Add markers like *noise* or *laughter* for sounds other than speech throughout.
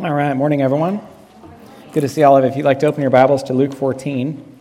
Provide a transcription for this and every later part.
All right, morning, everyone. Good to see all of you. If you'd like to open your Bibles to Luke 14.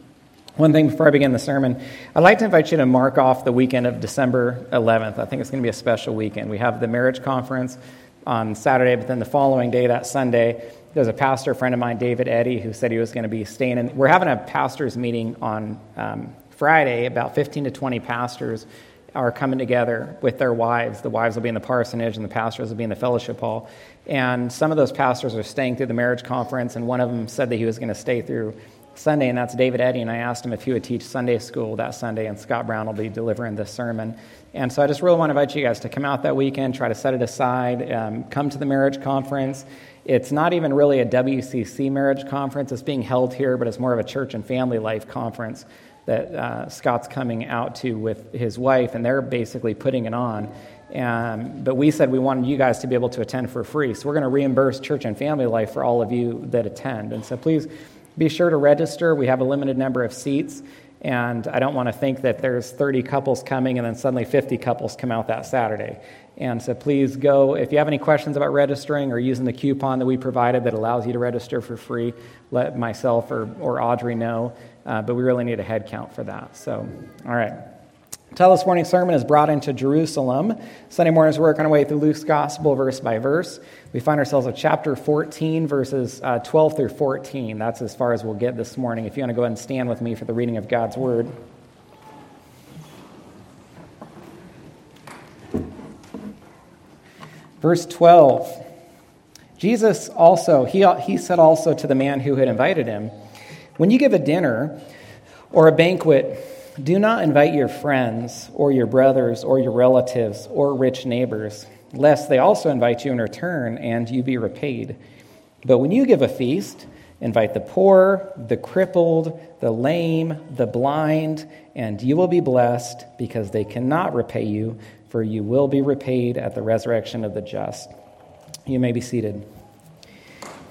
One thing before I begin the sermon, I'd like to invite you to mark off the weekend of December 11th. I think it's going to be a special weekend. We have the marriage conference on Saturday, but then the following day, that Sunday, there's a pastor friend of mine, David Eddy, who said he was going to be staying in. We're having a pastors' meeting on um, Friday, about 15 to 20 pastors are coming together with their wives. The wives will be in the parsonage, and the pastors will be in the fellowship hall. And some of those pastors are staying through the marriage conference, and one of them said that he was going to stay through Sunday, and that's David Eddy. And I asked him if he would teach Sunday school that Sunday, and Scott Brown will be delivering this sermon. And so I just really want to invite you guys to come out that weekend, try to set it aside, um, come to the marriage conference. It's not even really a WCC marriage conference. It's being held here, but it's more of a church and family life conference that uh, Scott's coming out to with his wife, and they're basically putting it on. Um, but we said we wanted you guys to be able to attend for free. So we're going to reimburse church and family life for all of you that attend. And so please be sure to register. We have a limited number of seats. And I don't want to think that there's 30 couples coming and then suddenly 50 couples come out that Saturday. And so please go. If you have any questions about registering or using the coupon that we provided that allows you to register for free, let myself or, or Audrey know. Uh, but we really need a head count for that. So, all right. Title this morning's sermon is Brought into Jerusalem. Sunday mornings, we're working our way through Luke's Gospel verse by verse. We find ourselves at chapter 14, verses uh, 12 through 14. That's as far as we'll get this morning. If you want to go ahead and stand with me for the reading of God's Word. Verse 12. Jesus also, he, he said also to the man who had invited him, When you give a dinner or a banquet, do not invite your friends or your brothers or your relatives or rich neighbors, lest they also invite you in return and you be repaid. But when you give a feast, invite the poor, the crippled, the lame, the blind, and you will be blessed because they cannot repay you for you will be repaid at the resurrection of the just. You may be seated.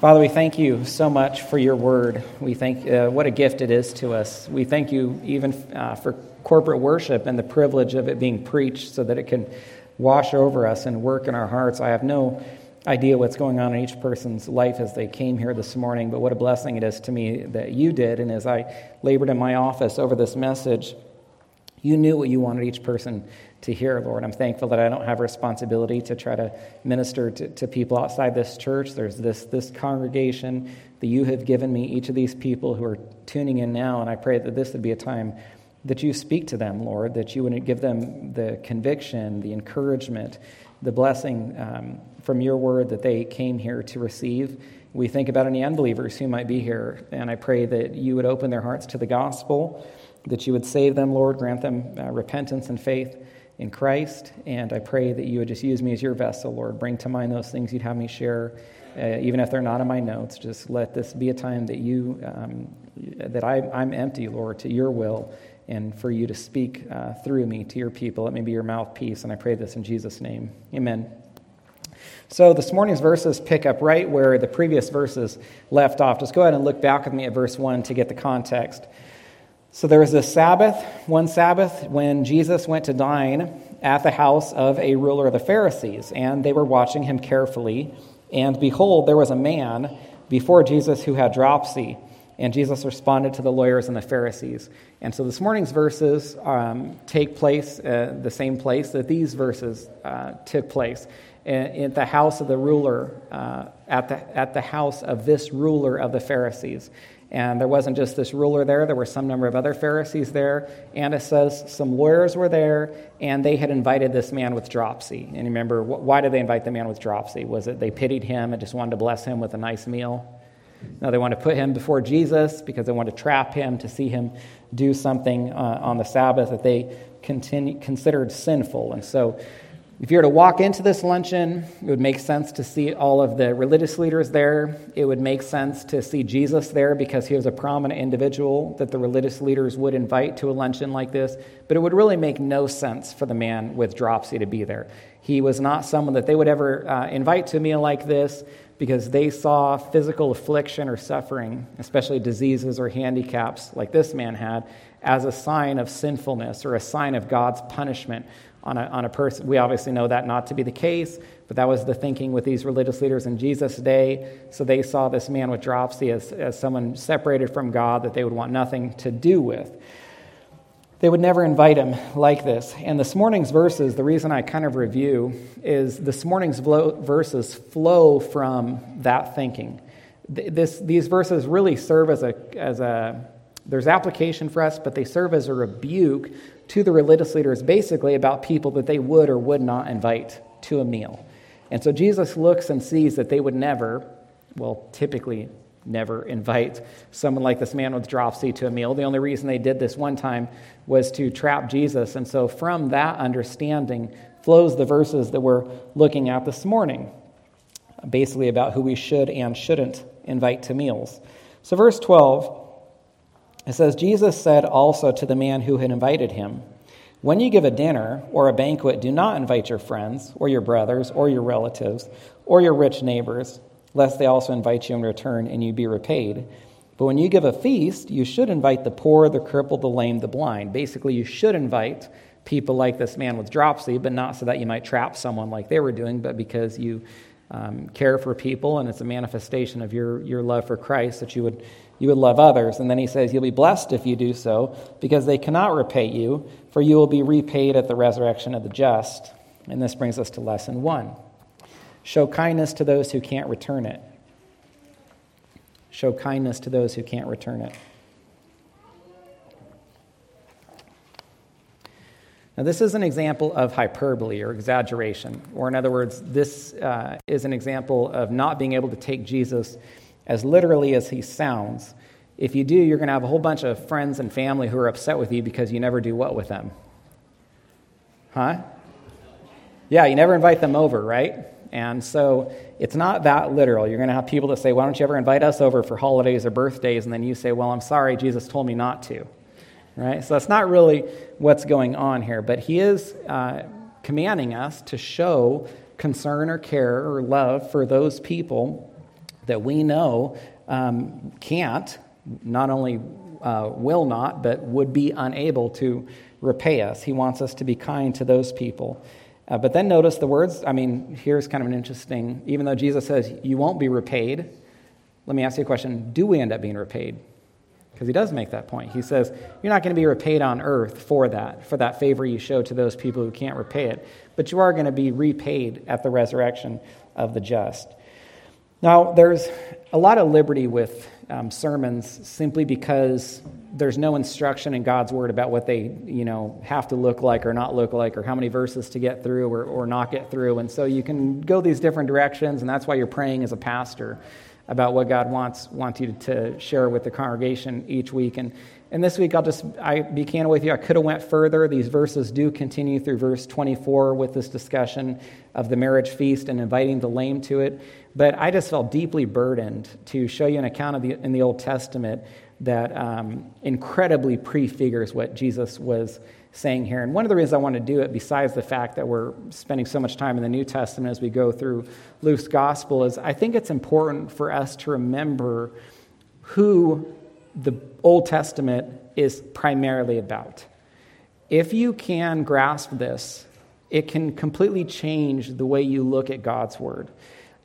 Father, we thank you so much for your word. We thank uh, what a gift it is to us. We thank you even uh, for corporate worship and the privilege of it being preached so that it can wash over us and work in our hearts. I have no idea what's going on in each person's life as they came here this morning, but what a blessing it is to me that you did. And as I labored in my office over this message, you knew what you wanted each person to hear, Lord. I'm thankful that I don't have responsibility to try to minister to, to people outside this church. There's this, this congregation that you have given me, each of these people who are tuning in now, and I pray that this would be a time that you speak to them, Lord, that you would give them the conviction, the encouragement, the blessing um, from your word that they came here to receive. We think about any unbelievers who might be here, and I pray that you would open their hearts to the gospel, that you would save them, Lord, grant them uh, repentance and faith in Christ. And I pray that you would just use me as your vessel, Lord. Bring to mind those things you'd have me share, uh, even if they're not in my notes. Just let this be a time that you, um, that I, I'm empty, Lord, to your will and for you to speak uh, through me to your people. Let me be your mouthpiece. And I pray this in Jesus' name. Amen. So this morning's verses pick up right where the previous verses left off. Just go ahead and look back with me at verse 1 to get the context. So there was a Sabbath, one Sabbath, when Jesus went to dine at the house of a ruler of the Pharisees, and they were watching him carefully. And behold, there was a man before Jesus who had dropsy. And Jesus responded to the lawyers and the Pharisees. And so this morning's verses um, take place uh, the same place that these verses uh, took place at the house of the ruler, uh, at, the, at the house of this ruler of the Pharisees. And there wasn't just this ruler there, there were some number of other Pharisees there. And it says some lawyers were there, and they had invited this man with dropsy. And remember, why did they invite the man with dropsy? Was it they pitied him and just wanted to bless him with a nice meal? No, they wanted to put him before Jesus because they wanted to trap him to see him do something uh, on the Sabbath that they continue, considered sinful. And so if you were to walk into this luncheon, it would make sense to see all of the religious leaders there. It would make sense to see Jesus there because he was a prominent individual that the religious leaders would invite to a luncheon like this. But it would really make no sense for the man with dropsy to be there. He was not someone that they would ever uh, invite to a meal like this because they saw physical affliction or suffering, especially diseases or handicaps like this man had, as a sign of sinfulness or a sign of God's punishment on a, on a person. We obviously know that not to be the case, but that was the thinking with these religious leaders in Jesus' day. So they saw this man with dropsy as, as someone separated from God that they would want nothing to do with. They would never invite him like this. And this morning's verses, the reason I kind of review is this morning's verses flow from that thinking. This, these verses really serve as a, as a, there's application for us, but they serve as a rebuke to the religious leaders basically about people that they would or would not invite to a meal. And so Jesus looks and sees that they would never, well, typically never invite someone like this man with dropsy to a meal. The only reason they did this one time was to trap Jesus. And so from that understanding flows the verses that we're looking at this morning, basically about who we should and shouldn't invite to meals. So, verse 12, it says, Jesus said also to the man who had invited him, When you give a dinner or a banquet, do not invite your friends or your brothers or your relatives or your rich neighbors lest they also invite you in return and you be repaid. But when you give a feast, you should invite the poor, the crippled, the lame, the blind. Basically, you should invite people like this man with dropsy, but not so that you might trap someone like they were doing, but because you um, care for people and it's a manifestation of your, your love for Christ that you would, you would love others. And then he says, You'll be blessed if you do so, because they cannot repay you, for you will be repaid at the resurrection of the just. And this brings us to lesson one. Show kindness to those who can't return it. Show kindness to those who can't return it. Now, this is an example of hyperbole or exaggeration, or in other words, this uh, is an example of not being able to take Jesus as literally as he sounds. If you do, you're going to have a whole bunch of friends and family who are upset with you because you never do what with them? Huh? Yeah, you never invite them over, right? And so it's not that literal. You're going to have people that say, Why don't you ever invite us over for holidays or birthdays? And then you say, Well, I'm sorry, Jesus told me not to. Right? So that's not really what's going on here. But he is uh, commanding us to show concern or care or love for those people that we know um, can't, not only uh, will not, but would be unable to repay us. He wants us to be kind to those people. Uh, but then notice the words. I mean, here's kind of an interesting, even though Jesus says, You won't be repaid, let me ask you a question Do we end up being repaid? Because he does make that point. He says, You're not going to be repaid on earth for that, for that favor you show to those people who can't repay it, but you are going to be repaid at the resurrection of the just. Now, there's a lot of liberty with um, sermons simply because there's no instruction in God's word about what they, you know, have to look like or not look like, or how many verses to get through or, or not get through. And so you can go these different directions, and that's why you're praying as a pastor about what God wants wants you to share with the congregation each week. And and this week I'll just I be candid with you. I could have went further. These verses do continue through verse 24 with this discussion of the marriage feast and inviting the lame to it. But I just felt deeply burdened to show you an account of the, in the Old Testament that um, incredibly prefigures what Jesus was saying here. And one of the reasons I want to do it, besides the fact that we're spending so much time in the New Testament as we go through Luke's gospel, is I think it's important for us to remember who the Old Testament is primarily about. If you can grasp this, it can completely change the way you look at God's Word.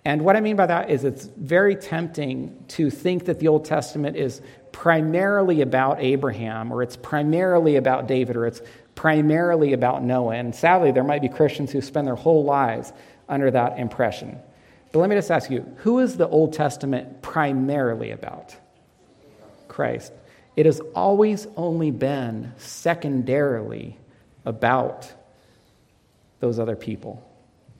And what I mean by that is it's very tempting to think that the Old Testament is primarily about Abraham, or it's primarily about David, or it's primarily about Noah. And sadly, there might be Christians who spend their whole lives under that impression. But let me just ask you who is the Old Testament primarily about? Christ. It has always only been secondarily about those other people.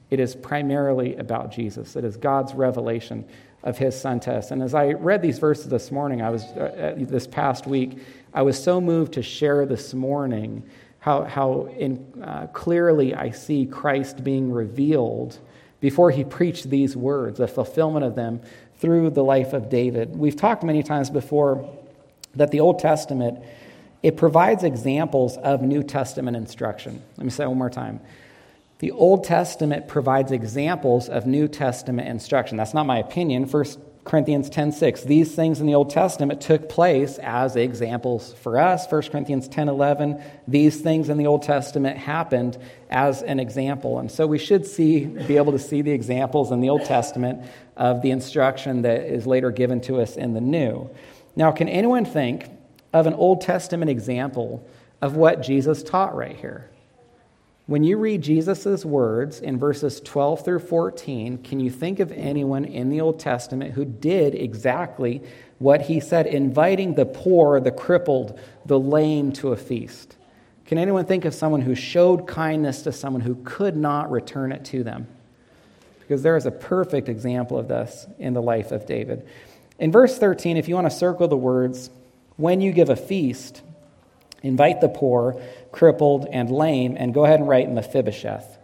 It is primarily about Jesus. It is God's revelation of his son to us. And as I read these verses this morning, I was, uh, uh, this past week, I was so moved to share this morning how, how in, uh, clearly I see Christ being revealed before he preached these words, the fulfillment of them through the life of David. We've talked many times before that the Old Testament it provides examples of New Testament instruction. Let me say one more time. The Old Testament provides examples of New Testament instruction. That's not my opinion. First Corinthians 10:6. These things in the Old Testament took place as examples for us. 1 Corinthians 10:11. These things in the Old Testament happened as an example. And so we should see be able to see the examples in the Old Testament of the instruction that is later given to us in the New. Now, can anyone think of an Old Testament example of what Jesus taught right here? When you read Jesus' words in verses 12 through 14, can you think of anyone in the Old Testament who did exactly what he said, inviting the poor, the crippled, the lame to a feast? Can anyone think of someone who showed kindness to someone who could not return it to them? Because there is a perfect example of this in the life of David. In verse 13, if you want to circle the words, when you give a feast, invite the poor, crippled, and lame, and go ahead and write Mephibosheth.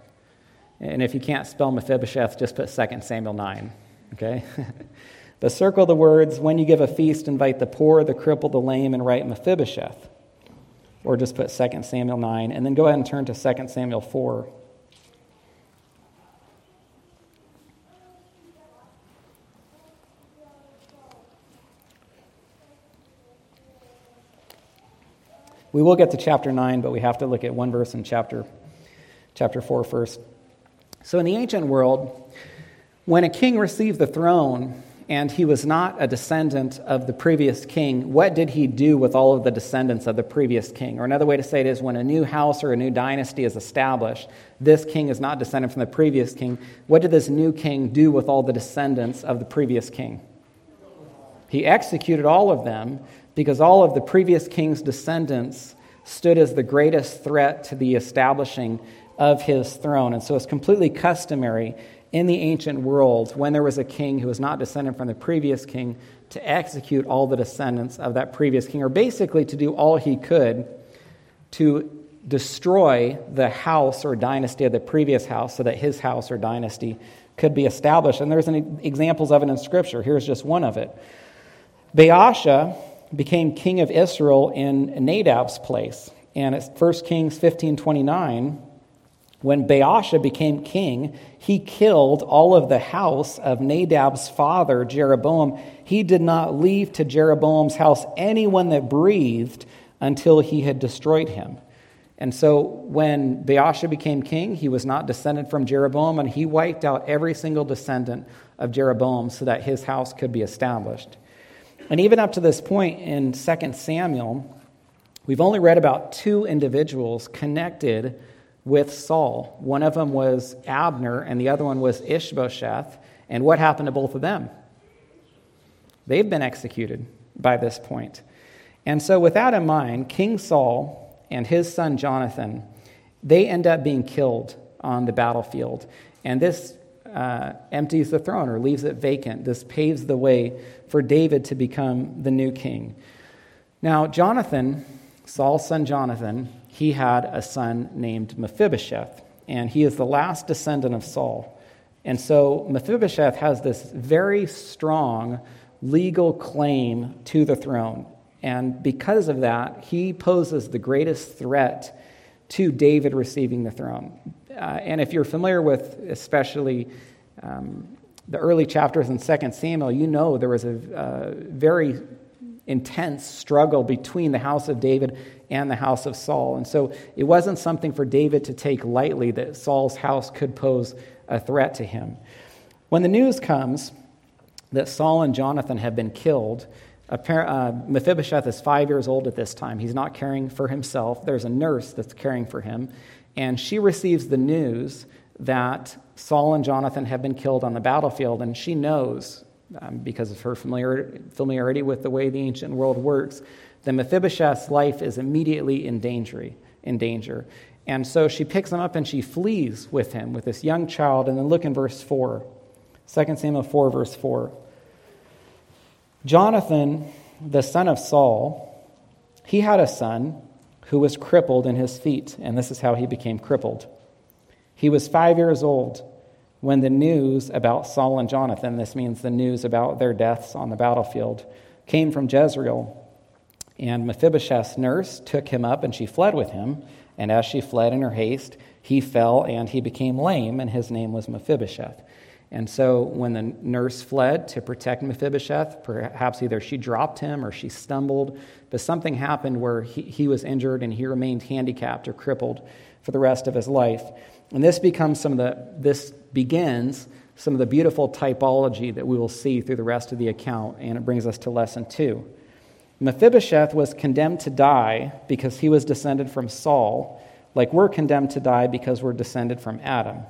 And if you can't spell Mephibosheth, just put 2 Samuel 9, okay? *laughs* but circle the words, when you give a feast, invite the poor, the crippled, the lame, and write Mephibosheth. Or just put 2 Samuel 9, and then go ahead and turn to 2 Samuel 4. We will get to chapter 9, but we have to look at one verse in chapter, chapter 4 first. So, in the ancient world, when a king received the throne and he was not a descendant of the previous king, what did he do with all of the descendants of the previous king? Or another way to say it is when a new house or a new dynasty is established, this king is not descended from the previous king. What did this new king do with all the descendants of the previous king? He executed all of them because all of the previous king's descendants stood as the greatest threat to the establishing of his throne. And so it's completely customary in the ancient world when there was a king who was not descended from the previous king to execute all the descendants of that previous king, or basically to do all he could to destroy the house or dynasty of the previous house so that his house or dynasty could be established. And there's examples of it in Scripture. Here's just one of it. Baasha became king of Israel in Nadab's place. And it's 1 Kings 15 29. When Baasha became king, he killed all of the house of Nadab's father, Jeroboam. He did not leave to Jeroboam's house anyone that breathed until he had destroyed him. And so when Baasha became king, he was not descended from Jeroboam, and he wiped out every single descendant of Jeroboam so that his house could be established. And even up to this point in 2 Samuel, we've only read about two individuals connected with Saul. One of them was Abner, and the other one was Ishbosheth. And what happened to both of them? They've been executed by this point. And so, with that in mind, King Saul and his son Jonathan, they end up being killed on the battlefield. And this uh, empties the throne or leaves it vacant. This paves the way for David to become the new king. Now, Jonathan, Saul's son Jonathan, he had a son named Mephibosheth, and he is the last descendant of Saul. And so Mephibosheth has this very strong legal claim to the throne. And because of that, he poses the greatest threat to David receiving the throne. Uh, and if you're familiar with especially um, the early chapters in 2 Samuel, you know there was a very intense struggle between the house of David and the house of Saul. And so it wasn't something for David to take lightly that Saul's house could pose a threat to him. When the news comes that Saul and Jonathan have been killed, uh, Mephibosheth is five years old at this time. He's not caring for himself. There's a nurse that's caring for him. And she receives the news that Saul and Jonathan have been killed on the battlefield, and she knows, um, because of her familiarity with the way the ancient world works, that Mephibosheth's life is immediately in danger. In danger. And so she picks him up and she flees with him, with this young child. And then look in verse 4. 2 Samuel 4, verse 4. Jonathan, the son of Saul, he had a son who was crippled in his feet, and this is how he became crippled. He was five years old when the news about Saul and Jonathan, this means the news about their deaths on the battlefield, came from Jezreel. And Mephibosheth's nurse took him up and she fled with him. And as she fled in her haste, he fell and he became lame, and his name was Mephibosheth. And so when the nurse fled to protect Mephibosheth, perhaps either she dropped him or she stumbled, but something happened where he, he was injured and he remained handicapped or crippled for the rest of his life. And this becomes some of the, this begins some of the beautiful typology that we will see through the rest of the account, and it brings us to lesson two. Mephibosheth was condemned to die because he was descended from Saul, like we're condemned to die because we're descended from Adam.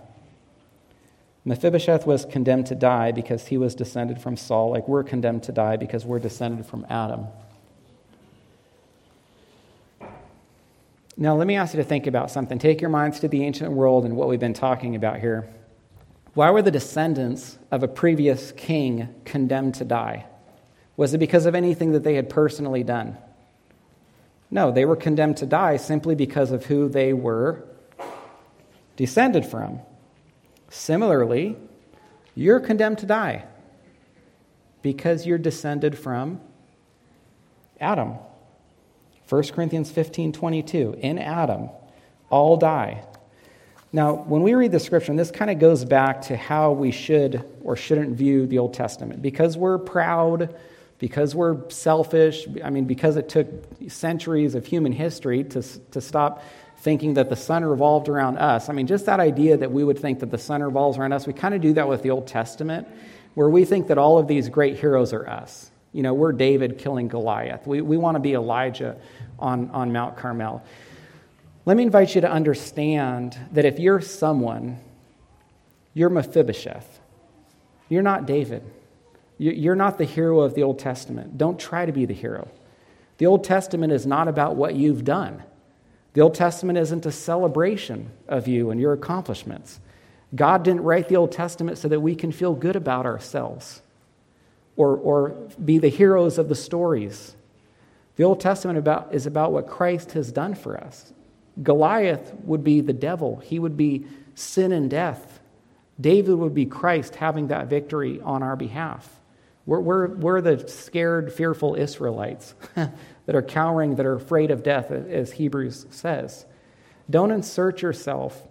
Mephibosheth was condemned to die because he was descended from Saul, like we're condemned to die because we're descended from Adam. Now, let me ask you to think about something. Take your minds to the ancient world and what we've been talking about here. Why were the descendants of a previous king condemned to die? Was it because of anything that they had personally done? No, they were condemned to die simply because of who they were descended from. Similarly, you're condemned to die because you're descended from Adam. 1 Corinthians 15 22. In Adam, all die. Now, when we read the scripture, and this kind of goes back to how we should or shouldn't view the Old Testament. Because we're proud, because we're selfish, I mean, because it took centuries of human history to, to stop thinking that the sun revolved around us. I mean, just that idea that we would think that the sun revolves around us, we kind of do that with the Old Testament, where we think that all of these great heroes are us. You know, we're David killing Goliath. We, we want to be Elijah on, on Mount Carmel. Let me invite you to understand that if you're someone, you're Mephibosheth. You're not David. You're not the hero of the Old Testament. Don't try to be the hero. The Old Testament is not about what you've done. The Old Testament isn't a celebration of you and your accomplishments. God didn't write the Old Testament so that we can feel good about ourselves or, or be the heroes of the stories. The Old Testament about, is about what Christ has done for us. Goliath would be the devil, he would be sin and death. David would be Christ having that victory on our behalf. We're, we're, we're the scared, fearful Israelites *laughs* that are cowering, that are afraid of death, as Hebrews says. Don't insert yourself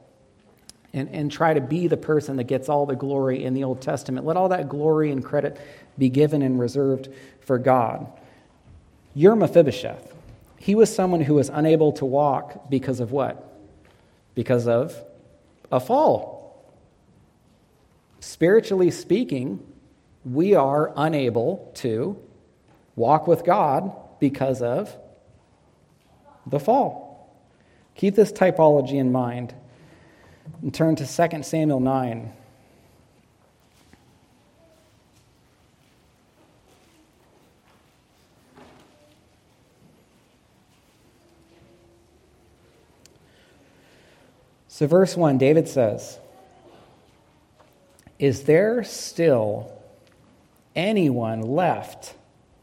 and, and try to be the person that gets all the glory in the Old Testament. Let all that glory and credit be given and reserved for God. You're Mephibosheth. He was someone who was unable to walk because of what? Because of a fall. Spiritually speaking, we are unable to walk with God because of the fall. Keep this typology in mind and turn to 2 Samuel 9. So, verse 1, David says, Is there still anyone left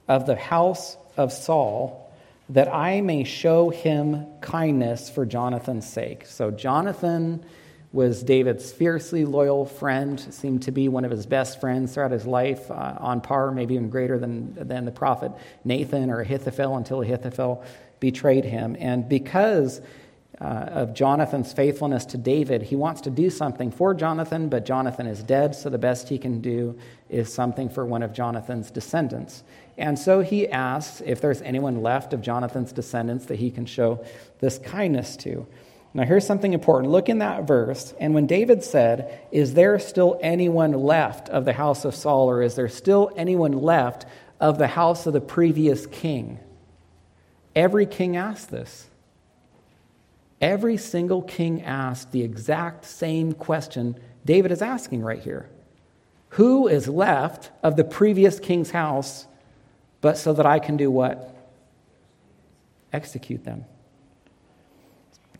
of the house of Saul that I may show him kindness for Jonathan's sake. So, Jonathan was David's fiercely loyal friend, seemed to be one of his best friends throughout his life, uh, on par, maybe even greater than, than the prophet Nathan or Ahithophel until Ahithophel betrayed him. And because uh, of Jonathan's faithfulness to David. He wants to do something for Jonathan, but Jonathan is dead, so the best he can do is something for one of Jonathan's descendants. And so he asks if there's anyone left of Jonathan's descendants that he can show this kindness to. Now, here's something important. Look in that verse. And when David said, Is there still anyone left of the house of Saul, or is there still anyone left of the house of the previous king? Every king asked this. Every single king asked the exact same question David is asking right here Who is left of the previous king's house, but so that I can do what? Execute them.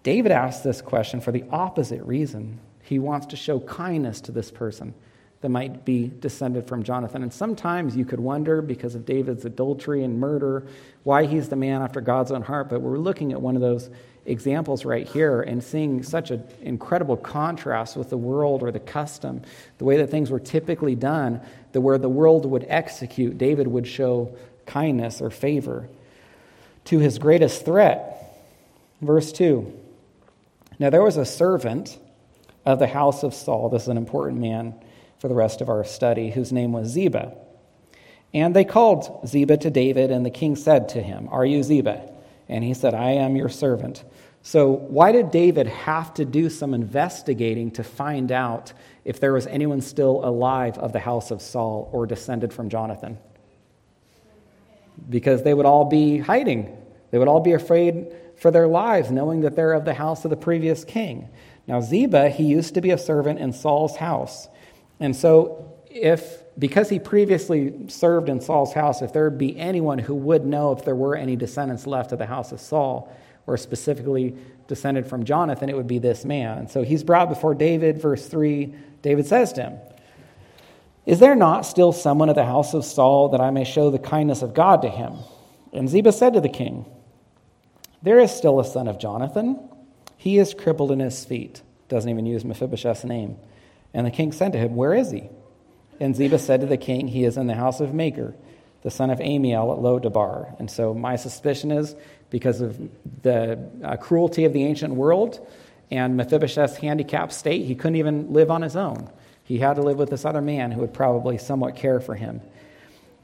David asked this question for the opposite reason. He wants to show kindness to this person that might be descended from Jonathan. And sometimes you could wonder, because of David's adultery and murder, why he's the man after God's own heart. But we're looking at one of those examples right here and seeing such an incredible contrast with the world or the custom, the way that things were typically done, that where the world would execute, David would show kindness or favor. To his greatest threat, verse 2 Now there was a servant of the house of Saul, this is an important man, for the rest of our study, whose name was Ziba. And they called Ziba to David, and the king said to him, Are you Ziba? And he said, I am your servant. So, why did David have to do some investigating to find out if there was anyone still alive of the house of Saul or descended from Jonathan? Because they would all be hiding. They would all be afraid for their lives, knowing that they're of the house of the previous king. Now, Ziba, he used to be a servant in Saul's house. And so, if because he previously served in Saul's house, if there be anyone who would know if there were any descendants left of the house of Saul, or specifically descended from Jonathan, it would be this man. So he's brought before David, verse 3. David says to him, Is there not still someone of the house of Saul that I may show the kindness of God to him? And Ziba said to the king, There is still a son of Jonathan. He is crippled in his feet. Doesn't even use Mephibosheth's name. And the king said to him, Where is he? And Ziba said to the king, He is in the house of Machir, the son of Ammiel at Lo-debar. And so my suspicion is because of the uh, cruelty of the ancient world and Mephibosheth's handicapped state, he couldn't even live on his own. He had to live with this other man who would probably somewhat care for him.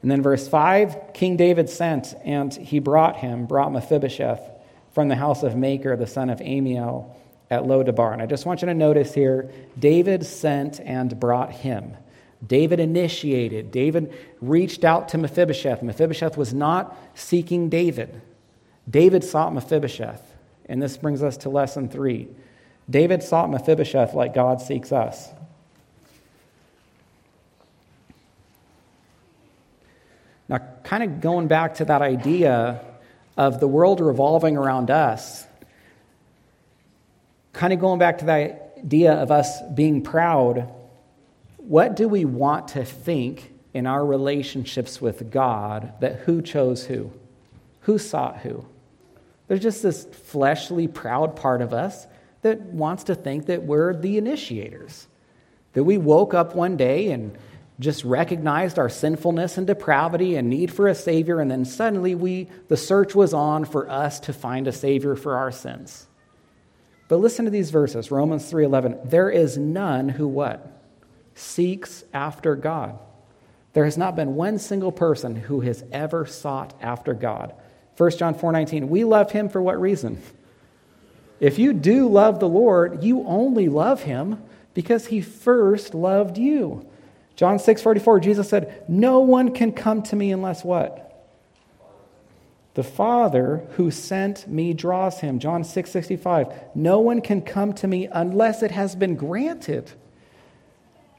And then, verse 5 King David sent, and he brought him, brought Mephibosheth from the house of Machir, the son of Ammiel at Lo-debar. And I just want you to notice here David sent and brought him. David initiated. David reached out to Mephibosheth. Mephibosheth was not seeking David. David sought Mephibosheth. And this brings us to lesson three. David sought Mephibosheth like God seeks us. Now, kind of going back to that idea of the world revolving around us, kind of going back to that idea of us being proud, what do we want to think in our relationships with God that who chose who? Who sought who? There's just this fleshly, proud part of us that wants to think that we're the initiators. That we woke up one day and just recognized our sinfulness and depravity and need for a savior and then suddenly we the search was on for us to find a savior for our sins. But listen to these verses, Romans 3:11. There is none who what? Seeks after God. There has not been one single person who has ever sought after God. 1 John 4:19, we love him for what reason? If you do love the Lord, you only love him because he first loved you. John 6:44, Jesus said, "No one can come to me unless what? The Father who sent me draws him." John 6:65, "No one can come to me unless it has been granted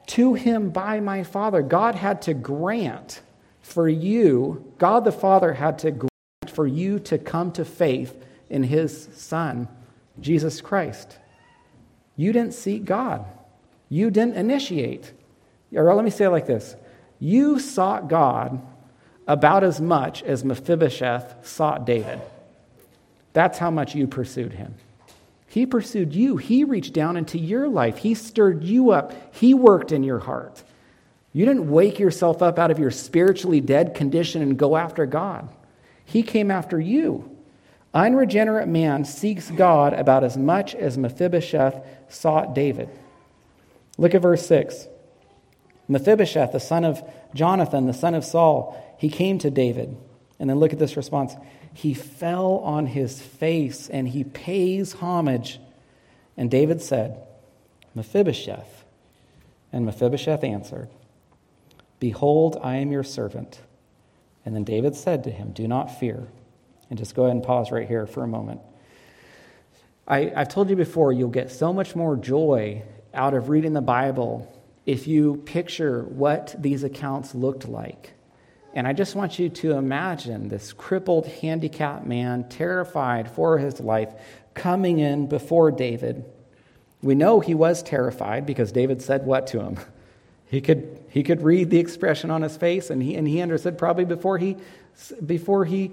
to him by my Father." God had to grant for you, God the Father had to grant for you to come to faith in his Son, Jesus Christ. You didn't seek God, you didn't initiate. Or let me say it like this You sought God about as much as Mephibosheth sought David. That's how much you pursued him. He pursued you. He reached down into your life. He stirred you up. He worked in your heart. You didn't wake yourself up out of your spiritually dead condition and go after God. He came after you. Unregenerate man seeks God about as much as Mephibosheth sought David. Look at verse 6. Mephibosheth, the son of Jonathan, the son of Saul, he came to David. And then look at this response. He fell on his face and he pays homage. And David said, Mephibosheth. And Mephibosheth answered, Behold, I am your servant. And then David said to him, Do not fear. And just go ahead and pause right here for a moment. I, have told you before, you'll get so much more joy out of reading the Bible if you picture what these accounts looked like. And I just want you to imagine this crippled, handicapped man, terrified for his life, coming in before David. We know he was terrified because David said what to him? *laughs* He could, he could read the expression on his face, and he, and he understood probably before he, before he,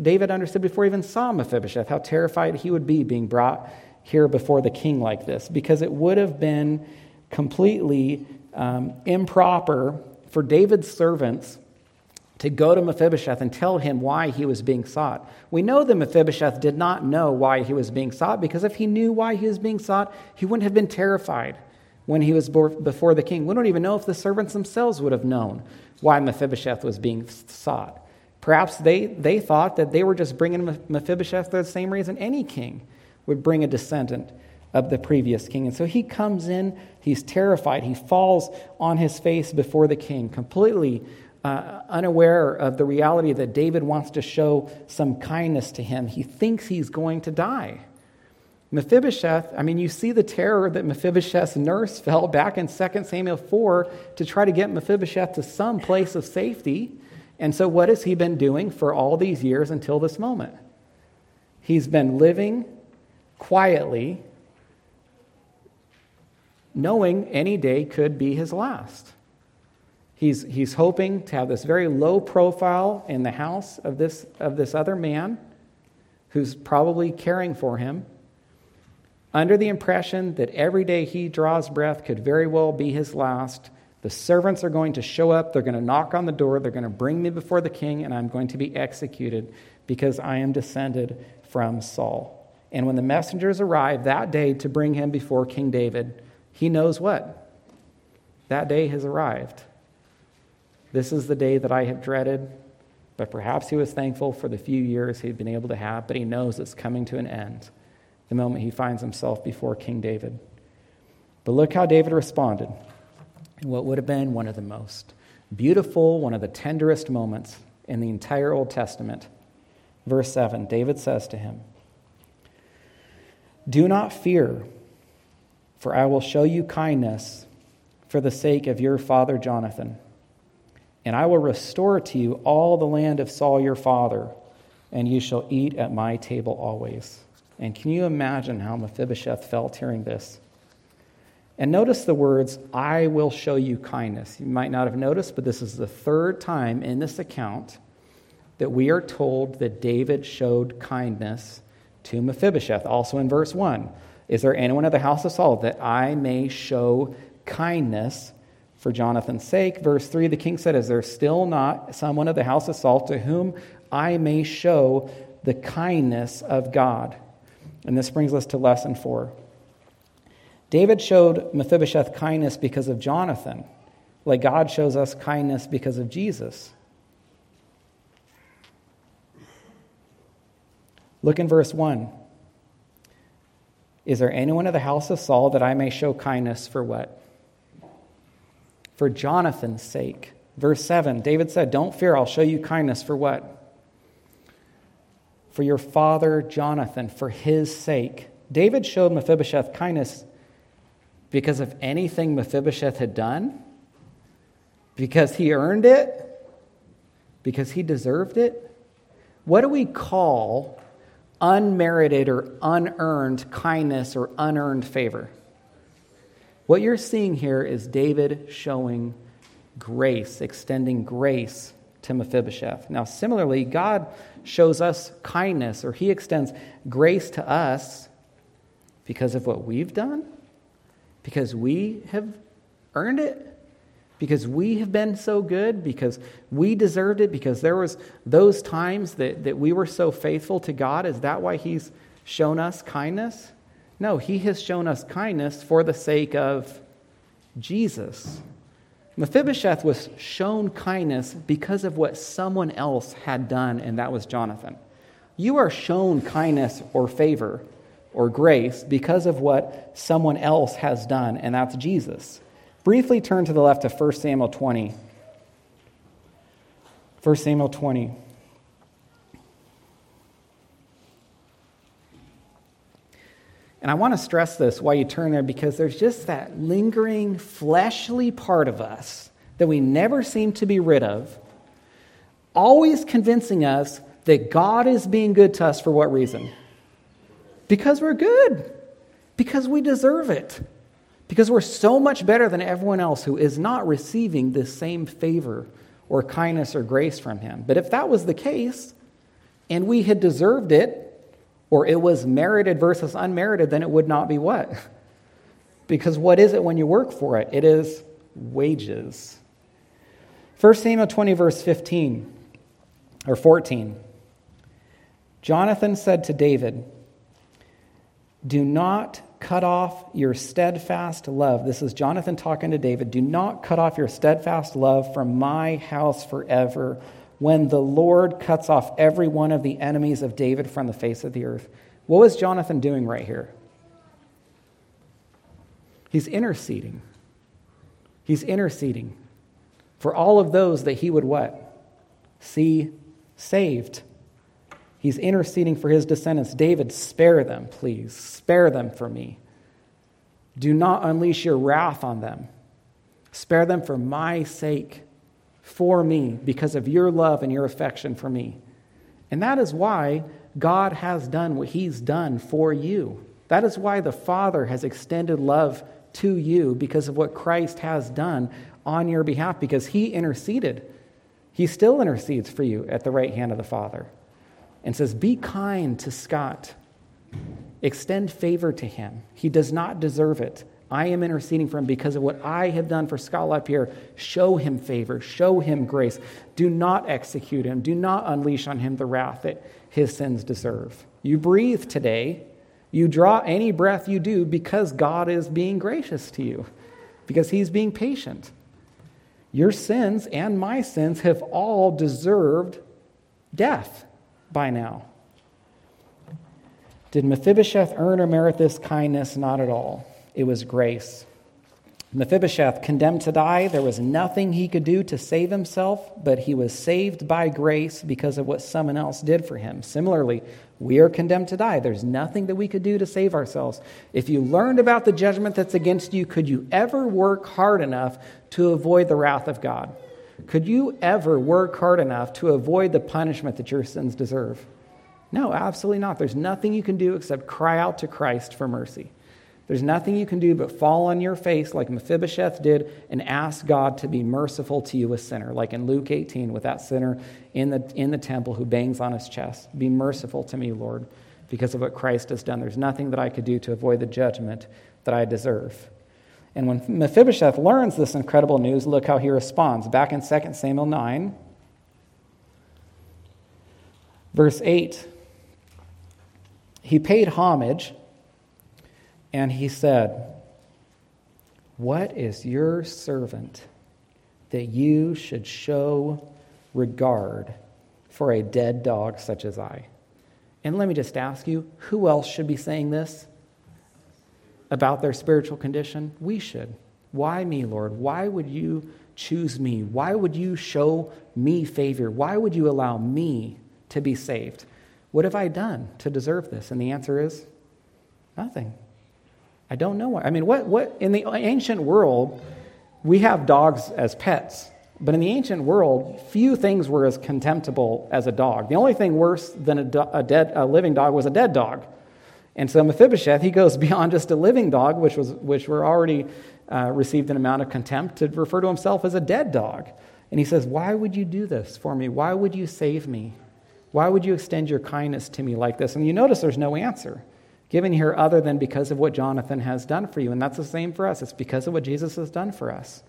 David understood before he even saw Mephibosheth how terrified he would be being brought here before the king like this, because it would have been completely um, improper for David's servants to go to Mephibosheth and tell him why he was being sought. We know that Mephibosheth did not know why he was being sought because if he knew why he was being sought, he wouldn't have been terrified when he was before the king. We don't even know if the servants themselves would have known why Mephibosheth was being sought. Perhaps they, they thought that they were just bringing Mephibosheth for the same reason any king would bring a descendant of the previous king. And so he comes in, he's terrified. He falls on his face before the king, completely uh, unaware of the reality that David wants to show some kindness to him. He thinks he's going to die. Mephibosheth, I mean, you see the terror that Mephibosheth's nurse *laughs* felt back in 2 Samuel 4 to try to get Mephibosheth to some place of safety. And so, what has he been doing for all these years until this moment? He's been living quietly, knowing any day could be his last. He's, he's hoping to have this very low profile in the house of this, of this other man who's probably caring for him, under the impression that every day he draws breath could very well be his last the servants are going to show up, they're going to knock on the door, they're going to bring me before the king, and I'm going to be executed because I am descended from Saul. And when the messengers arrive that day to bring him before King David, he knows what? That day has arrived. This is the day that I have dreaded, but perhaps he was thankful for the few years he'd been able to have, but he knows it's coming to an end the moment he finds himself before King David. But look how David responded in what would have been one of the most beautiful, one of the tenderest moments in the entire Old Testament. Verse 7 David says to him, Do not fear, for I will show you kindness for the sake of your father Jonathan. And I will restore to you all the land of Saul your father, and you shall eat at my table always. And can you imagine how Mephibosheth felt hearing this? And notice the words, I will show you kindness. You might not have noticed, but this is the third time in this account that we are told that David showed kindness to Mephibosheth. Also in verse 1 Is there anyone of the house of Saul that I may show kindness for Jonathan's sake? Verse 3 The king said, Is there still not someone of the house of Saul to whom I may show the kindness of God? And this brings us to lesson 4. David showed Mephibosheth kindness because of Jonathan, like God shows us kindness because of Jesus. Look in verse 1. Is there anyone of the house of Saul that I may show kindness for what? For Jonathan's sake. Verse 7, David said, Don't fear, I'll show you kindness for what? For your father Jonathan, for his sake. David showed Mephibosheth kindness because of anything Mephibosheth had done? Because he earned it? Because he deserved it? What do we call unmerited or unearned kindness or unearned favor? What you're seeing here is David showing grace, extending grace to Mephibosheth. Now, similarly, God shows us kindness or he extends grace to us because of what we've done because we have earned it because we have been so good because we deserved it because there was those times that, that we were so faithful to god is that why he's shown us kindness no he has shown us kindness for the sake of jesus mephibosheth was shown kindness because of what someone else had done and that was jonathan you are shown kindness or favor or grace because of what someone else has done, and that's Jesus. Briefly turn to the left of 1 Samuel 20. 1 Samuel 20. And I want to stress this while you turn there because there's just that lingering fleshly part of us that we never seem to be rid of, always convincing us that God is being good to us for what reason? Because we're good. Because we deserve it. Because we're so much better than everyone else who is not receiving this same favor or kindness or grace from Him. But if that was the case, and we had deserved it, or it was merited versus unmerited, then it would not be what? *laughs* Because what is it when you work for it? It is wages. 1 Samuel 20, verse 15 or 14. Jonathan said to David, do not cut off your steadfast love. This is Jonathan talking to David. Do not cut off your steadfast love from my house forever when the Lord cuts off every one of the enemies of David from the face of the earth. What was Jonathan doing right here? He's interceding. He's interceding for all of those that he would what? See saved. He's interceding for his descendants. David, spare them, please. Spare them for me. Do not unleash your wrath on them. Spare them for my sake for me because of your love and your affection for me. And that is why God has done what He's done for you. That is why the Father has extended love to you because of what Christ has done on your behalf, because He interceded. He still intercedes for you at the right hand of the Father and says, Be kind to Scott. Extend favor to him. He does not deserve it. I am interceding for him because of what I have done for Scott LaPierre. Show him favor, show him grace. Do not execute him, do not unleash on him the wrath that his sins deserve. You breathe today, you draw any breath you do because God is being gracious to you, because he's being patient. Your sins and my sins have all deserved death by now. Did Mephibosheth earn or merit this kindness? Not at all. It was grace. Mephibosheth, condemned to die, there was nothing he could do to save himself, but he was saved by grace because of what someone else did for him. Similarly, we are condemned to die. There's nothing that we could do to save ourselves. If you learned about the judgment that's against you, could you ever work hard enough to avoid the wrath of God? Could you ever work hard enough to avoid the punishment that your sins deserve? No, absolutely not. There's nothing you can do except cry out to Christ for mercy. There's nothing you can do but fall on your face like Mephibosheth did and ask God to be merciful to you, a sinner, like in Luke 18 with that sinner in the, in the temple who bangs on his chest. Be merciful to me, Lord, because of what Christ has done. There's nothing that I could do to avoid the judgment that I deserve. And when Mephibosheth learns this incredible news, look how he responds. Back in 2 Samuel 9, verse 8, he paid homage and he said, What is your servant that you should show regard for a dead dog such as I? And let me just ask you, who else should be saying this? about their spiritual condition? We should. Why me, Lord? Why would you choose me? Why would you show me favor? Why would you allow me to be saved? What have I done to deserve this? And the answer is nothing. I don't know why. I mean, what, what in the ancient world, we have dogs as pets. But in the ancient world, few things were as contemptible as a dog. The only thing worse than a, do- a, dead, a living dog was a dead dog. And so Mephibosheth, he goes *laughs* beyond just a living dog, which, was, which were already uh, received an amount of contempt, to refer to himself as a dead dog. And he says, Why would you do this for me? Why would you save me? Why would you extend your kindness to me like this? And you notice there's no answer given here other than because of what Jonathan has done for you. And that's the same for us. It's because of what Jesus has done for us.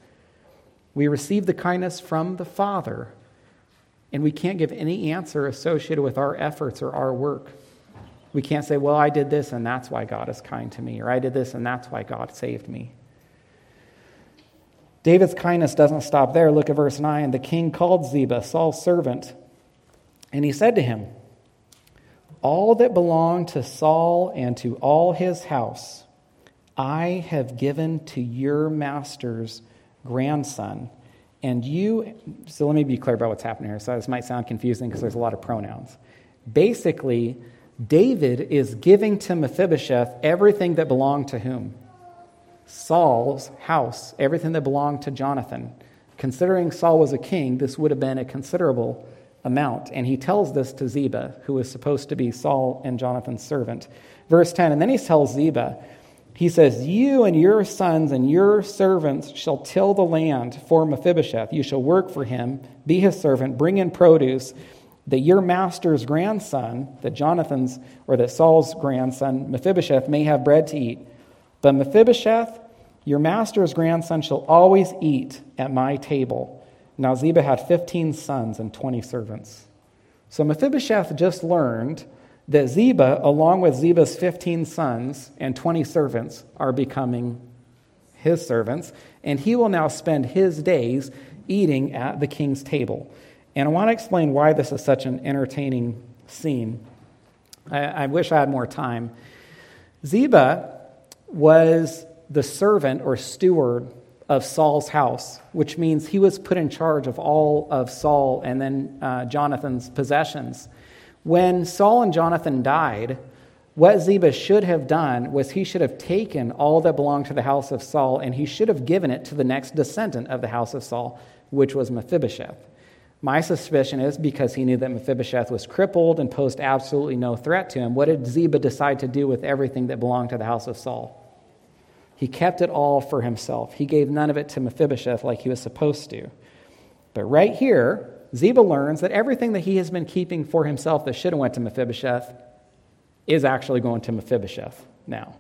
We receive the kindness from the Father, and we can't give any answer associated with our efforts or our work. We can't say, well, I did this and that's why God is kind to me, or I did this and that's why God saved me. David's kindness doesn't stop there. Look at verse 9. The king called Ziba, Saul's servant, and he said to him, All that belonged to Saul and to all his house, I have given to your master's grandson. And you, so let me be clear about what's happening here. So this might sound confusing because there's a lot of pronouns. Basically, David is giving to Mephibosheth everything that belonged to whom? Saul's house, everything that belonged to Jonathan. Considering Saul was a king, this would have been a considerable amount. And he tells this to Ziba, who is supposed to be Saul and Jonathan's servant. Verse 10 And then he tells Ziba, he says, You and your sons and your servants shall till the land for Mephibosheth. You shall work for him, be his servant, bring in produce that your master's grandson, that Jonathan's or that Saul's grandson, Mephibosheth, may have bread to eat. But Mephibosheth, your master's grandson, shall always eat at my table. Now Ziba had 15 sons and 20 servants. So Mephibosheth just learned that Ziba, along with Ziba's 15 sons and 20 servants, are becoming his servants, and he will now spend his days eating at the king's table. And I want to explain why this is such an entertaining scene. I, I wish I had more time. Ziba was the servant or steward of Saul's house, which means he was put in charge of all of Saul and then uh, Jonathan's possessions. When Saul and Jonathan died, what Ziba should have done was he should have taken all that belonged to the house of Saul and he should have given it to the next descendant of the house of Saul, which was Mephibosheth. My suspicion is because he knew that Mephibosheth was crippled and posed absolutely no threat to him. What did Ziba decide to do with everything that belonged to the house of Saul? He kept it all for himself. He gave none of it to Mephibosheth like he was supposed to. But right here, Ziba learns that everything that he has been keeping for himself that should have went to Mephibosheth is actually going to Mephibosheth now.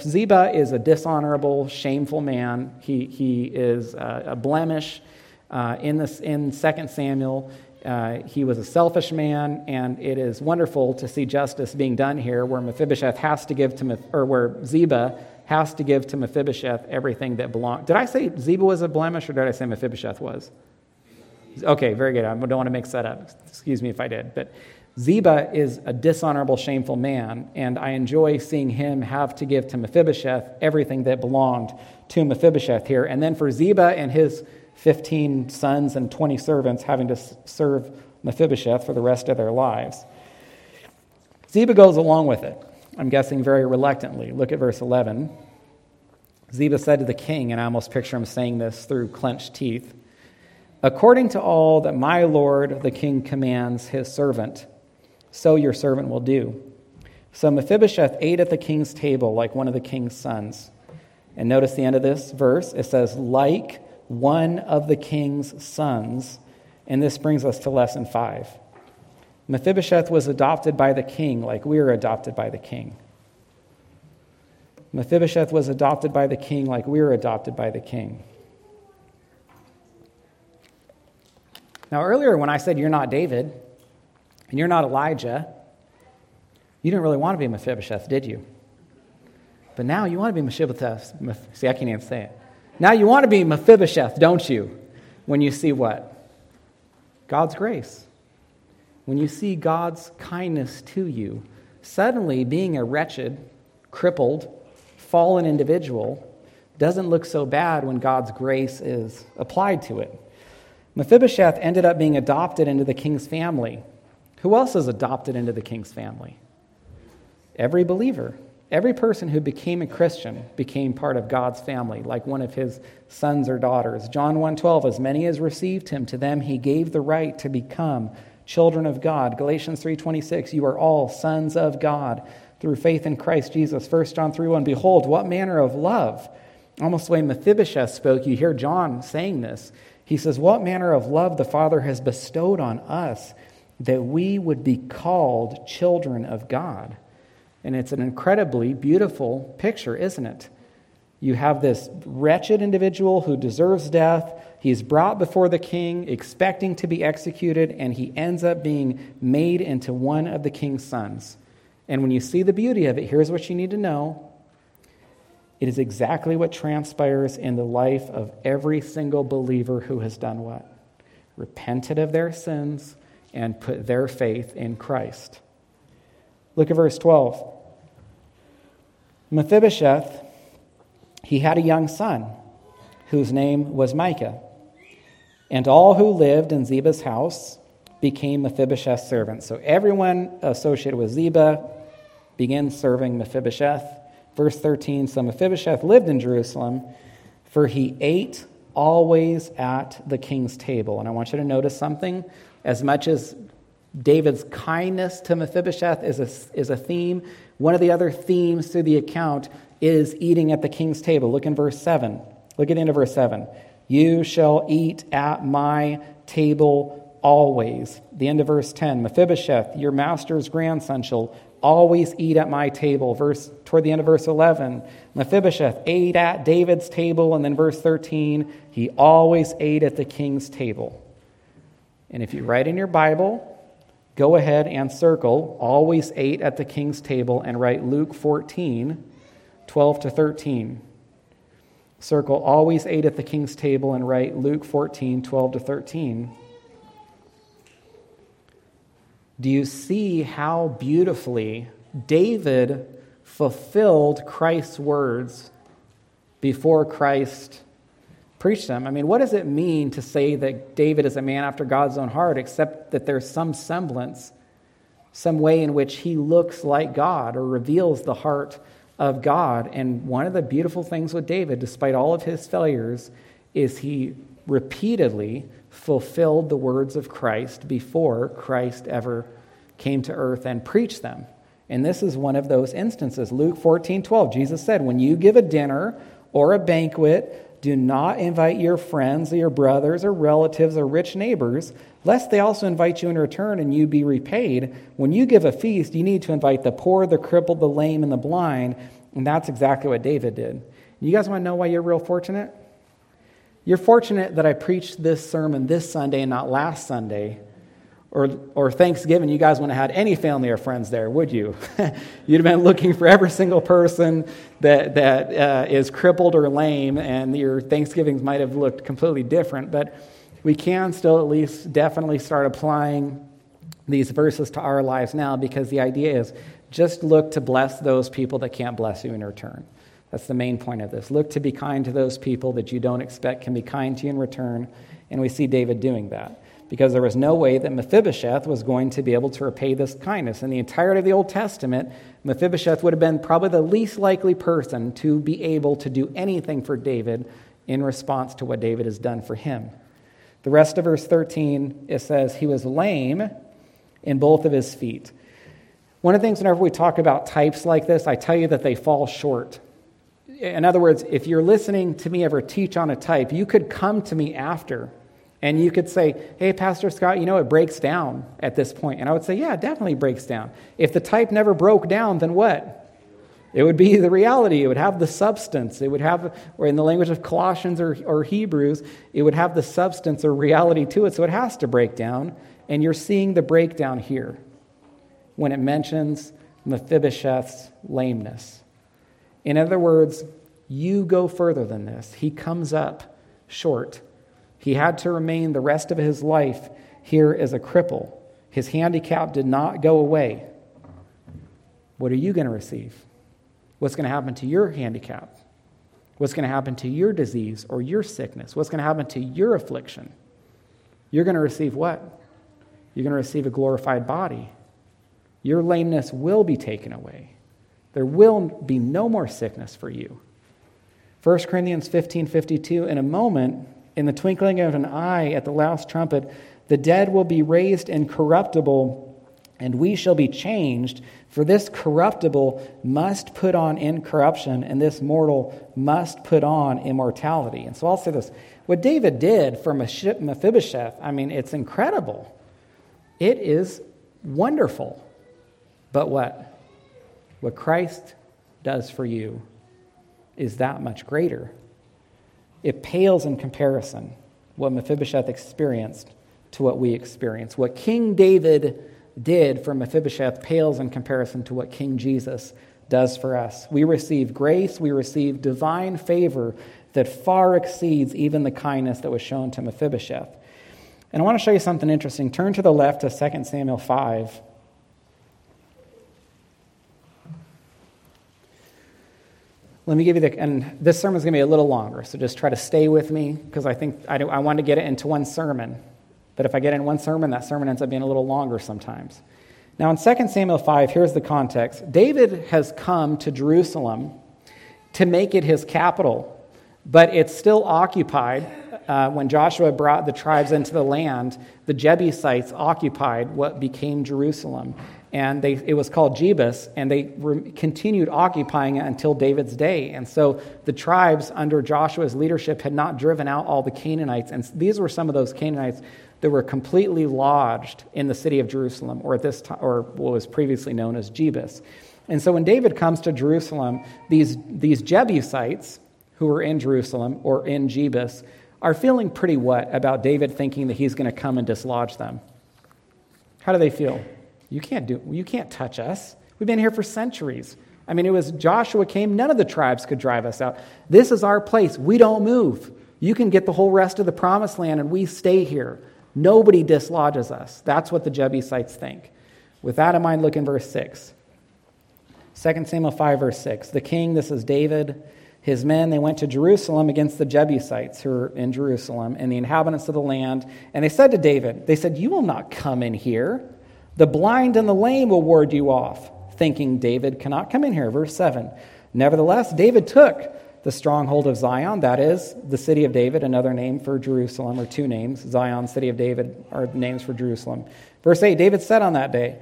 Ziba is a dishonorable, shameful man. He, he is a, a blemish. Uh, in, this, in 2 Samuel, uh, he was a selfish man, and it is wonderful to see justice being done here where Mephibosheth has to give to, or where Ziba has to give to Mephibosheth everything that belonged. Did I say Ziba was a blemish, or did I say Mephibosheth was? Okay, very good. I don't want to mix that up. Excuse me if I did. But Ziba is a dishonorable, shameful man, and I enjoy seeing him have to give to Mephibosheth everything that belonged to Mephibosheth here. And then for Ziba and his 15 sons and 20 servants having to serve Mephibosheth for the rest of their lives. Ziba goes along with it, I'm guessing very reluctantly. Look at verse 11. Ziba said to the king, and I almost picture him saying this through clenched teeth According to all that my lord the king commands his servant, so your servant will do. So Mephibosheth ate at the king's table like one of the king's sons. And notice the end of this verse. It says, like one of the king's sons. And this brings us to lesson five. Mephibosheth was adopted by the king like we are adopted by the king. Mephibosheth was adopted by the king like we are adopted by the king. Now, earlier when I said you're not David and you're not Elijah, you didn't really want to be Mephibosheth, did you? But now you want to be Mephibosheth. See, I can't even say it. Now you want to be Mephibosheth, don't you? When you see what? God's grace. When you see God's kindness to you, suddenly being a wretched, crippled, fallen individual doesn't look so bad when God's grace is applied to it. Mephibosheth ended up being adopted into the king's family. Who else is adopted into the king's family? Every believer. Every person who became a Christian became part of God's family, like one of his sons or daughters. John 1:12, as many as received him, to them he gave the right to become children of God. Galatians 3:26, you are all sons of God through faith in Christ Jesus. 1 John 3:1, behold, what manner of love. Almost the way Mephibosheth spoke, you hear John saying this. He says, What manner of love the Father has bestowed on us that we would be called children of God. And it's an incredibly beautiful picture, isn't it? You have this wretched individual who deserves death. He's brought before the king, expecting to be executed, and he ends up being made into one of the king's sons. And when you see the beauty of it, here's what you need to know it is exactly what transpires in the life of every single believer who has done what? Repented of their sins and put their faith in Christ. Look at verse 12. Mephibosheth, he had a young son whose name was Micah. And all who lived in Ziba's house became Mephibosheth's servants. So everyone associated with Ziba began serving Mephibosheth. Verse 13 So Mephibosheth lived in Jerusalem, for he ate always at the king's table. And I want you to notice something. As much as David's kindness to Mephibosheth is a, is a theme. One of the other themes through the account is eating at the king's table. Look in verse 7. Look at the end of verse 7. You shall eat at my table always. The end of verse 10. Mephibosheth, your master's grandson, shall always eat at my table. Verse toward the end of verse 11. Mephibosheth ate at David's table. And then verse 13, he always ate at the king's table. And if you write in your Bible, Go ahead and circle always ate at the king's table and write Luke 14, 12 to 13. Circle always ate at the king's table and write Luke 14, 12 to 13. Do you see how beautifully David fulfilled Christ's words before Christ preached them? I mean, what does it mean to say that David is a man after God's own heart, except that there's some semblance, some way in which he looks like God or reveals the heart of God? And one of the beautiful things with David, despite all of his failures, is he repeatedly fulfilled the words of Christ before Christ ever came to earth and preached them. And this is one of those instances. Luke 14, 12, Jesus said, When you give a dinner or a banquet, do not invite your friends or your brothers or relatives or rich neighbors, lest they also invite you in return and you be repaid. When you give a feast, you need to invite the poor, the crippled, the lame, and the blind. And that's exactly what David did. You guys want to know why you're real fortunate? You're fortunate that I preached this sermon this Sunday and not last Sunday. Or, or Thanksgiving, you guys wouldn't have had any family or friends there, would you? *laughs* You'd have been looking for every single person that, that uh, is crippled or lame, and your Thanksgivings might have looked completely different. But we can still at least definitely start applying these verses to our lives now because the idea is just look to bless those people that can't bless you in return. That's the main point of this. Look to be kind to those people that you don't expect can be kind to you in return. And we see David doing that because there was no way that Mephibosheth was going to be able to repay this kindness. In the entirety of the Old Testament, Mephibosheth would have been probably the least likely person to be able to do anything for David in response to what David has done for him. The rest of verse 13, it says, He was lame in both of his feet. One of the things, whenever we talk about types like this, I tell you that they fall short in other words, if you're listening to me ever teach on a type, you could come to me after and you could say, Hey, Pastor Scott, you know, it breaks down at this point. And I would say, Yeah, it definitely breaks down. If the type never broke down, then what? It would be *laughs* the reality. It would have the substance. It would have, or in the language of Colossians or, or Hebrews, it would have the substance or reality to it. So it has to break down. And you're seeing the breakdown here when it mentions Mephibosheth's lameness. In other words, you go further than this. He comes up short. He had to remain the rest of his life here as a cripple. His handicap did not go away. What are you going to receive? What's going to happen to your handicap? What's going to happen to your disease or your sickness? What's going to happen to your affliction? You're going to receive what? You're going to receive a glorified body. Your lameness will be taken away. There will be no more sickness for you. 1 Corinthians 15 52, in a moment, in the twinkling of an eye at the last trumpet, the dead will be raised incorruptible, and we shall be changed. For this corruptible must put on incorruption, and this mortal must put on immortality. And so I'll say this what David did for Mephibosheth, I mean, it's incredible. It is wonderful. But what? What Christ does for you is that much greater. It pales in comparison what Mephibosheth experienced to what we experience. What King David did for Mephibosheth pales in comparison to what King Jesus does for us. We receive grace, we receive divine favor that far exceeds even the kindness that was shown to Mephibosheth. And I want to show you something interesting. Turn to the left to 2 Samuel 5. Let me give you the, and this sermon is going to be a little longer, so just try to stay with me because I think I, do, I want to get it into one sermon. But if I get in one sermon, that sermon ends up being a little longer sometimes. Now, in 2 Samuel 5, here's the context David has come to Jerusalem to make it his capital, but it's still occupied. Uh, when Joshua brought the tribes into the land, the Jebusites occupied what became Jerusalem and they, it was called Jebus, and they re- continued occupying it until David's day. And so the tribes under Joshua's leadership had not driven out all the Canaanites, and these were some of those Canaanites that were completely lodged in the city of Jerusalem, or at this time, or what was previously known as Jebus. And so when David comes to Jerusalem, these, these Jebusites who were in Jerusalem or in Jebus are feeling pretty what about David thinking that he's going to come and dislodge them? How do they feel? You can't do you can't touch us. We've been here for centuries. I mean, it was Joshua came, none of the tribes could drive us out. This is our place. We don't move. You can get the whole rest of the promised land and we stay here. Nobody dislodges us. That's what the Jebusites think. With that in mind, look in verse 6. 2 Samuel 5, verse 6. The king, this is David, his men, they went to Jerusalem against the Jebusites who were in Jerusalem and the inhabitants of the land. And they said to David, They said, You will not come in here. The blind and the lame will ward you off, thinking David cannot come in here. Verse 7. Nevertheless, David took the stronghold of Zion, that is, the city of David, another name for Jerusalem, or two names. Zion, city of David, are names for Jerusalem. Verse 8 David said on that day,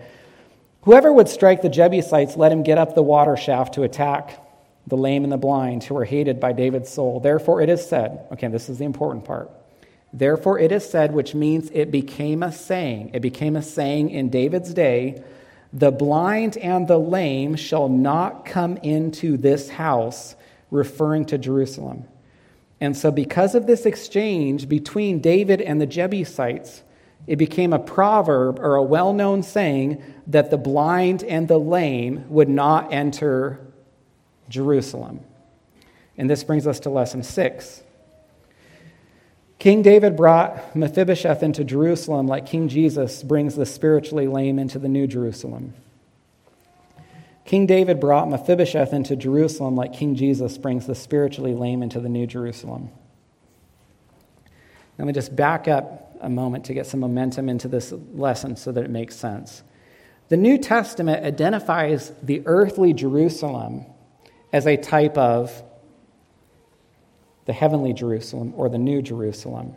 Whoever would strike the Jebusites, let him get up the water shaft to attack the lame and the blind who are hated by David's soul. Therefore it is said, okay, this is the important part. Therefore it is said, which means it became a saying. It became a saying in David's day the blind and the lame shall not come into this house referring to Jerusalem. And so, because of this exchange between David and the Jebusites, it became a proverb or a well known saying that the blind and the lame would not enter Jerusalem. And this brings us to lesson six. King David brought Mephibosheth into Jerusalem like King Jesus brings the spiritually lame into the New Jerusalem. King David brought Mephibosheth into Jerusalem like King Jesus brings the spiritually lame into the New Jerusalem. Let me just back up a moment to get some momentum into this lesson so that it makes sense. The New Testament identifies the earthly Jerusalem as a type of the heavenly Jerusalem or the New Jerusalem.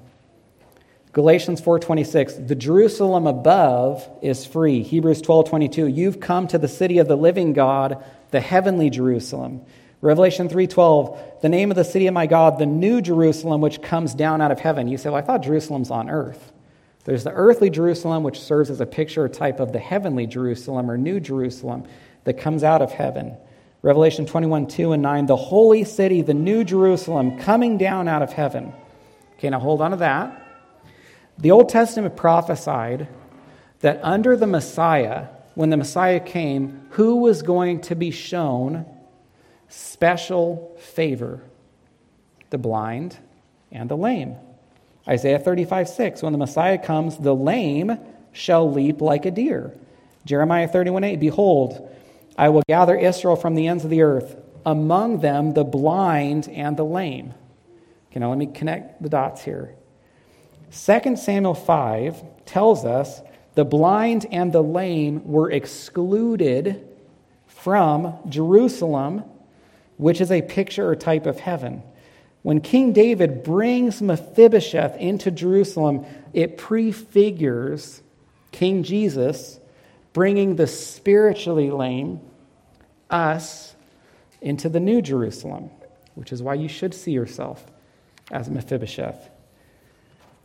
Galatians 4:26 The Jerusalem above is free. Hebrews 12:22 You've come to the city of the living God, the heavenly Jerusalem. Revelation 3:12 The name of the city of my God, the new Jerusalem which comes down out of heaven. You say, "Well, I thought Jerusalem's on earth." There's the earthly Jerusalem which serves as a picture type of the heavenly Jerusalem or new Jerusalem that comes out of heaven. Revelation 21, 2 and 9, the holy city, the new Jerusalem, coming down out of heaven. Okay, now hold on to that. The Old Testament prophesied that under the Messiah, when the Messiah came, who was going to be shown special favor? The blind and the lame. Isaiah 35, 6, when the Messiah comes, the lame shall leap like a deer. Jeremiah 31, 8, behold, I will gather Israel from the ends of the earth, among them the blind and the lame. Okay, now let me connect the dots here. 2 Samuel 5 tells us the blind and the lame were excluded from Jerusalem, which is a picture or type of heaven. When King David brings Mephibosheth into Jerusalem, it prefigures King Jesus bringing the spiritually lame, us, into the new Jerusalem, which is why you should see yourself as Mephibosheth.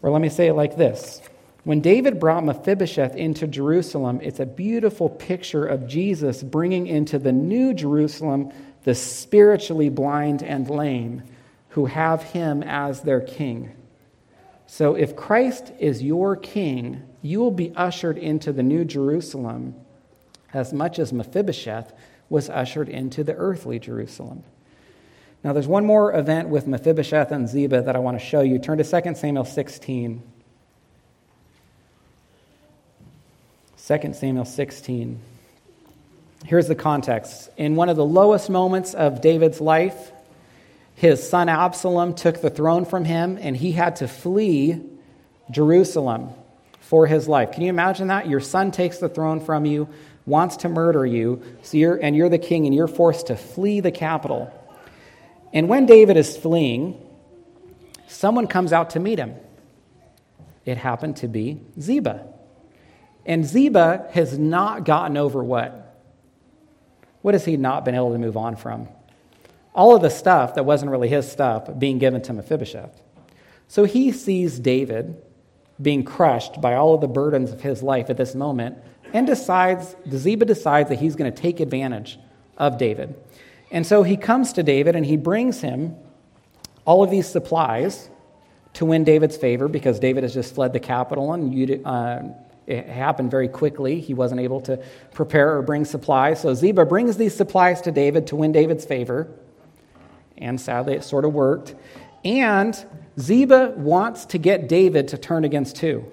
Or let me say it like this When David brought Mephibosheth into Jerusalem, it's a beautiful picture of Jesus bringing into the new Jerusalem the spiritually blind and lame who have him as their king. So if Christ is your king, you will be ushered into the new Jerusalem as much as Mephibosheth was ushered into the earthly Jerusalem. Now, there's one more event with Mephibosheth and Ziba that I want to show you. Turn to 2 Samuel 16. 2 Samuel 16. Here's the context. In one of the lowest moments of David's life, his son Absalom took the throne from him, and he had to flee Jerusalem for his life. Can you imagine that? Your son takes the throne from you, wants to murder you, so you're, and you're the king, and you're forced to flee the capital. And when David is fleeing, someone comes out to meet him. It happened to be Ziba. And Ziba has not gotten over what? What has he not been able to move on from? All of the stuff that wasn't really his stuff being given to Mephibosheth. So he sees David being crushed by all of the burdens of his life at this moment and decides, Ziba decides that he's going to take advantage of David. And so he comes to David and he brings him all of these supplies to win David's favor because David has just fled the capital and uh, It happened very quickly. He wasn't able to prepare or bring supplies. So Ziba brings these supplies to David to win David's favor. And sadly, it sort of worked. And Ziba wants to get David to turn against who?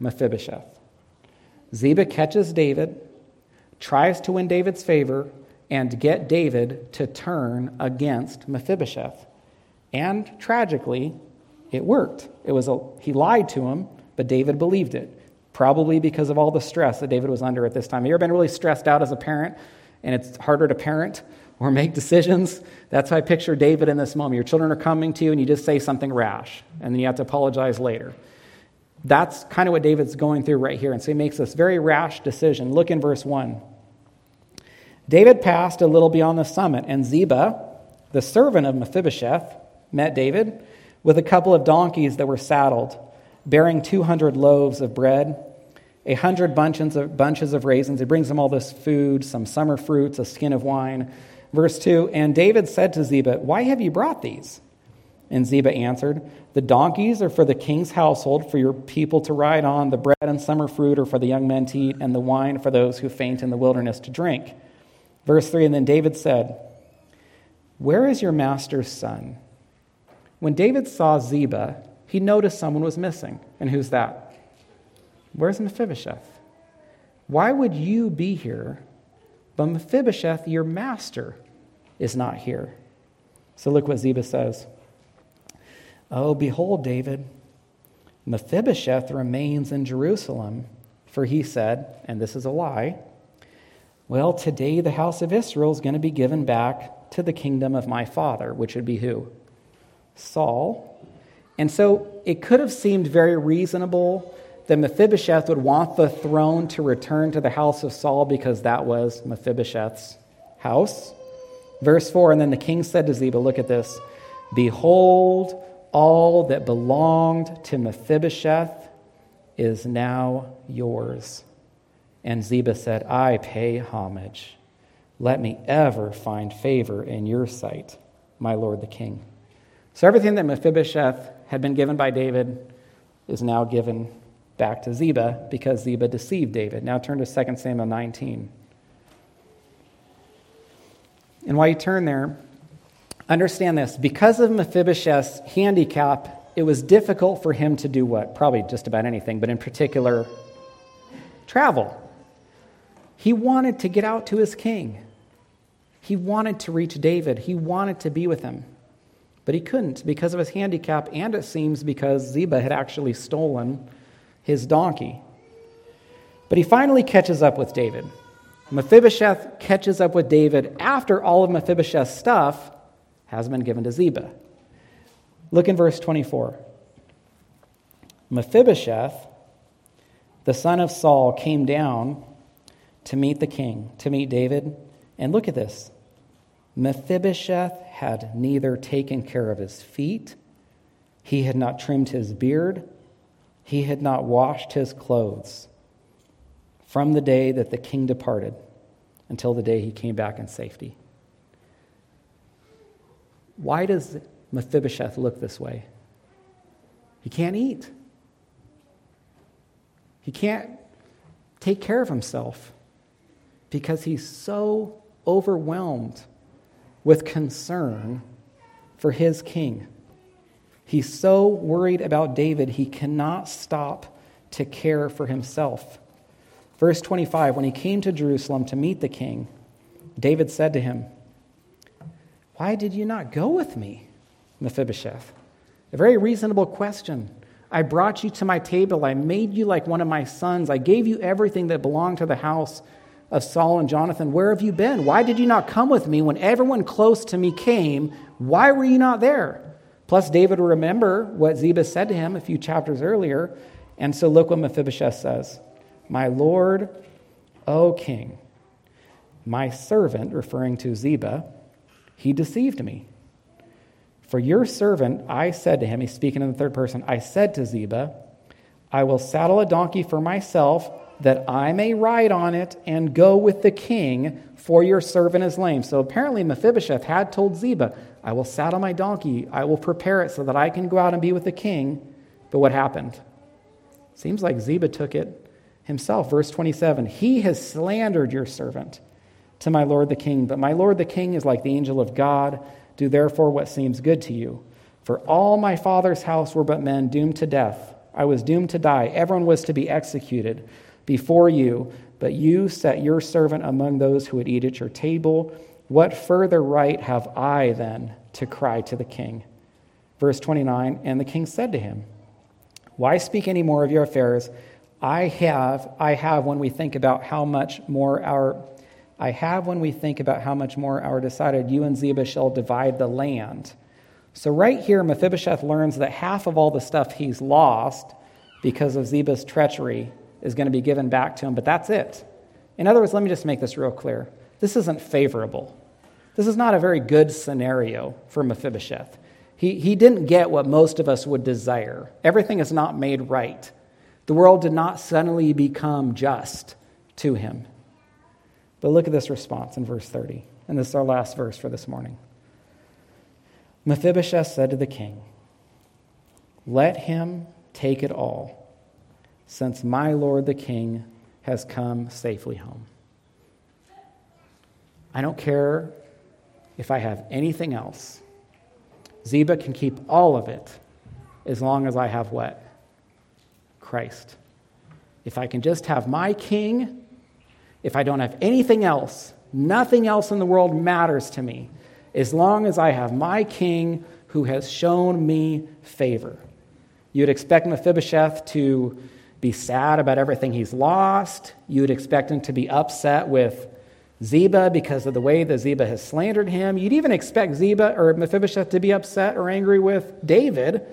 Mephibosheth. Ziba catches David, tries to win David's favor, and get David to turn against Mephibosheth. And tragically, it worked. It was a, he lied to him, but David believed it, probably because of all the stress that David was under at this time. Have you ever been really stressed out as a parent and it's harder to parent or make decisions? That's how I picture David in this moment. Your children are coming to you and you just say something rash, and then you have to apologize later. That's kind of what David's going through right here. And so he makes this very rash decision. Look in verse 1. David passed a little beyond the summit, and Ziba, the servant of Mephibosheth, met David with a couple of donkeys that were saddled bearing 200 loaves of bread, a hundred bunches of, bunches of raisins. He brings them all this food, some summer fruits, a skin of wine. Verse 2 And David said to Ziba, Why have you brought these? And Ziba answered, The donkeys are for the king's household, for your people to ride on. The bread and summer fruit are for the young men to eat, and the wine for those who faint in the wilderness to drink. Verse 3 And then David said, Where is your master's son? When David saw Ziba, he noticed someone was missing. And who's that? Where's Mephibosheth? Why would you be here, but Mephibosheth, your master, is not here? So look what Ziba says. Oh, behold, David, Mephibosheth remains in Jerusalem, for he said, and this is a lie, well, today the house of Israel is going to be given back to the kingdom of my father, which would be who? Saul. And so it could have seemed very reasonable that Mephibosheth would want the throne to return to the house of Saul because that was Mephibosheth's house. Verse 4 And then the king said to Ziba, Look at this. Behold, all that belonged to Mephibosheth is now yours. And Ziba said, I pay homage. Let me ever find favor in your sight, my lord the king. So everything that Mephibosheth had been given by David is now given back to Ziba because Ziba deceived David. Now turn to 2 Samuel 19. And while you turn there, understand this. Because of Mephibosheth's handicap, it was difficult for him to do what? Probably just about anything, but in particular, travel. He wanted to get out to his king. He wanted to reach David. He wanted to be with him. But he couldn't because of his handicap, and it seems because Ziba had actually stolen his donkey. But he finally catches up with David. Mephibosheth catches up with David after all of Mephibosheth's stuff has been given to Ziba. Look in verse 24. Mephibosheth, the son of Saul, came down to meet the king, to meet David. And look at this Mephibosheth had neither taken care of his feet, he had not trimmed his beard, he had not washed his clothes from the day that the king departed until the day he came back in safety. Why does Mephibosheth look this way? He can't eat. He can't take care of himself because he's so overwhelmed with concern for his king. He's so worried about David, he cannot stop to care for himself. Verse 25 When he came to Jerusalem to meet the king, David said to him, Why did you not go with me, Mephibosheth? A very reasonable question. I brought you to my table. I made you like one of my sons. I gave you everything that belonged to the house of Saul and Jonathan, Where have you been? Why did you not come with me when everyone close to me came? Why were you not there? Plus, David will remember what Ziba said to him a few chapters earlier. And so, look what Mephibosheth says My Lord, O King, my servant, referring to Ziba, he deceived me. For your servant, I said to him, he's speaking in the third person, I said to Ziba, I will saddle a donkey for myself that I may ride on it and go with the king, for your servant is lame. So apparently, Mephibosheth had told Ziba, I will saddle my donkey, I will prepare it so that I can go out and be with the king. But what happened? Seems like Ziba took it himself. Verse 27 He has slandered your servant to my lord the king, but my lord the king is like the angel of God. Do therefore what seems good to you. For all my father's house were but men doomed to death. I was doomed to die. Everyone was to be executed before you, but you set your servant among those who would eat at your table. What further right have I then to cry to the king? Verse 29 And the king said to him, Why speak any more of your affairs? I have, I have when we think about how much more our I have when we think about how much more our decided you and Ziba shall divide the land. So, right here, Mephibosheth learns that half of all the stuff he's lost because of Ziba's treachery is going to be given back to him, but that's it. In other words, let me just make this real clear. This isn't favorable. This is not a very good scenario for Mephibosheth. He, he didn't get what most of us would desire. Everything is not made right. The world did not suddenly become just to him. But look at this response in verse 30. And this is our last verse for this morning. Mephibosheth said to the king, Let him take it all, since my lord the king has come safely home. I don't care if I have anything else. Ziba can keep all of it as long as I have what? Christ. If I can just have my king, if I don't have anything else, nothing else in the world matters to me as long as I have my king who has shown me favor. You'd expect Mephibosheth to be sad about everything he's lost. You'd expect him to be upset with Ziba because of the way that Ziba has slandered him. You'd even expect Ziba or Mephibosheth to be upset or angry with David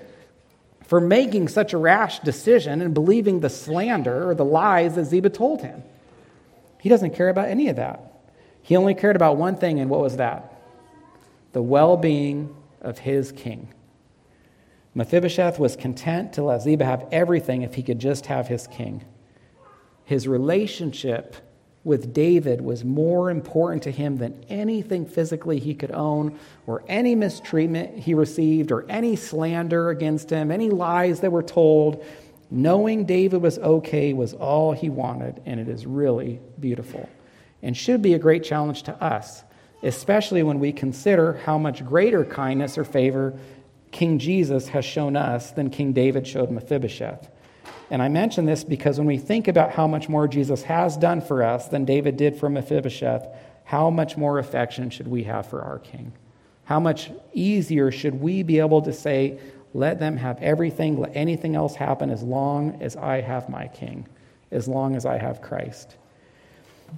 for making such a rash decision and believing the slander or the lies that Ziba told him. He doesn't care about any of that. He only cared about one thing, and what was that? The well being of his king. Mephibosheth was content to let Ziba have everything if he could just have his king. His relationship with David was more important to him than anything physically he could own, or any mistreatment he received, or any slander against him, any lies that were told. Knowing David was okay was all he wanted, and it is really beautiful and should be a great challenge to us, especially when we consider how much greater kindness or favor King Jesus has shown us than King David showed Mephibosheth. And I mention this because when we think about how much more Jesus has done for us than David did for Mephibosheth, how much more affection should we have for our king? How much easier should we be able to say, let them have everything, let anything else happen as long as I have my king, as long as I have Christ?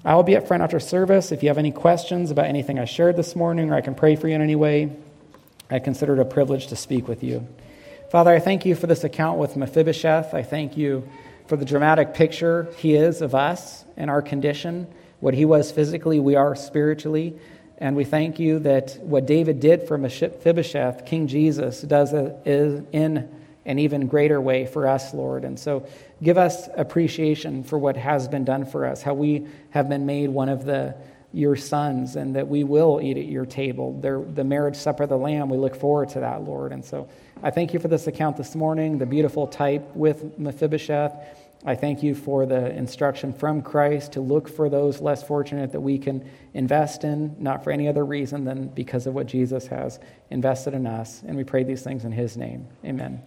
I will be up front after service. If you have any questions about anything I shared this morning or I can pray for you in any way, I consider it a privilege to speak with you. Father, I thank you for this account with Mephibosheth. I thank you for the dramatic picture he is of us and our condition. What he was physically, we are spiritually. And we thank you that what David did for Mephibosheth, King Jesus, does is in an even greater way for us, Lord. And so give us appreciation for what has been done for us, how we have been made one of the your sons and that we will eat at your table. the marriage supper of the Lamb, we look forward to that, Lord. And so I thank you for this account this morning, the beautiful type with Mephibosheth. I thank you for the instruction from Christ to look for those less fortunate that we can invest in, not for any other reason than because of what Jesus has invested in us. And we pray these things in his name. Amen.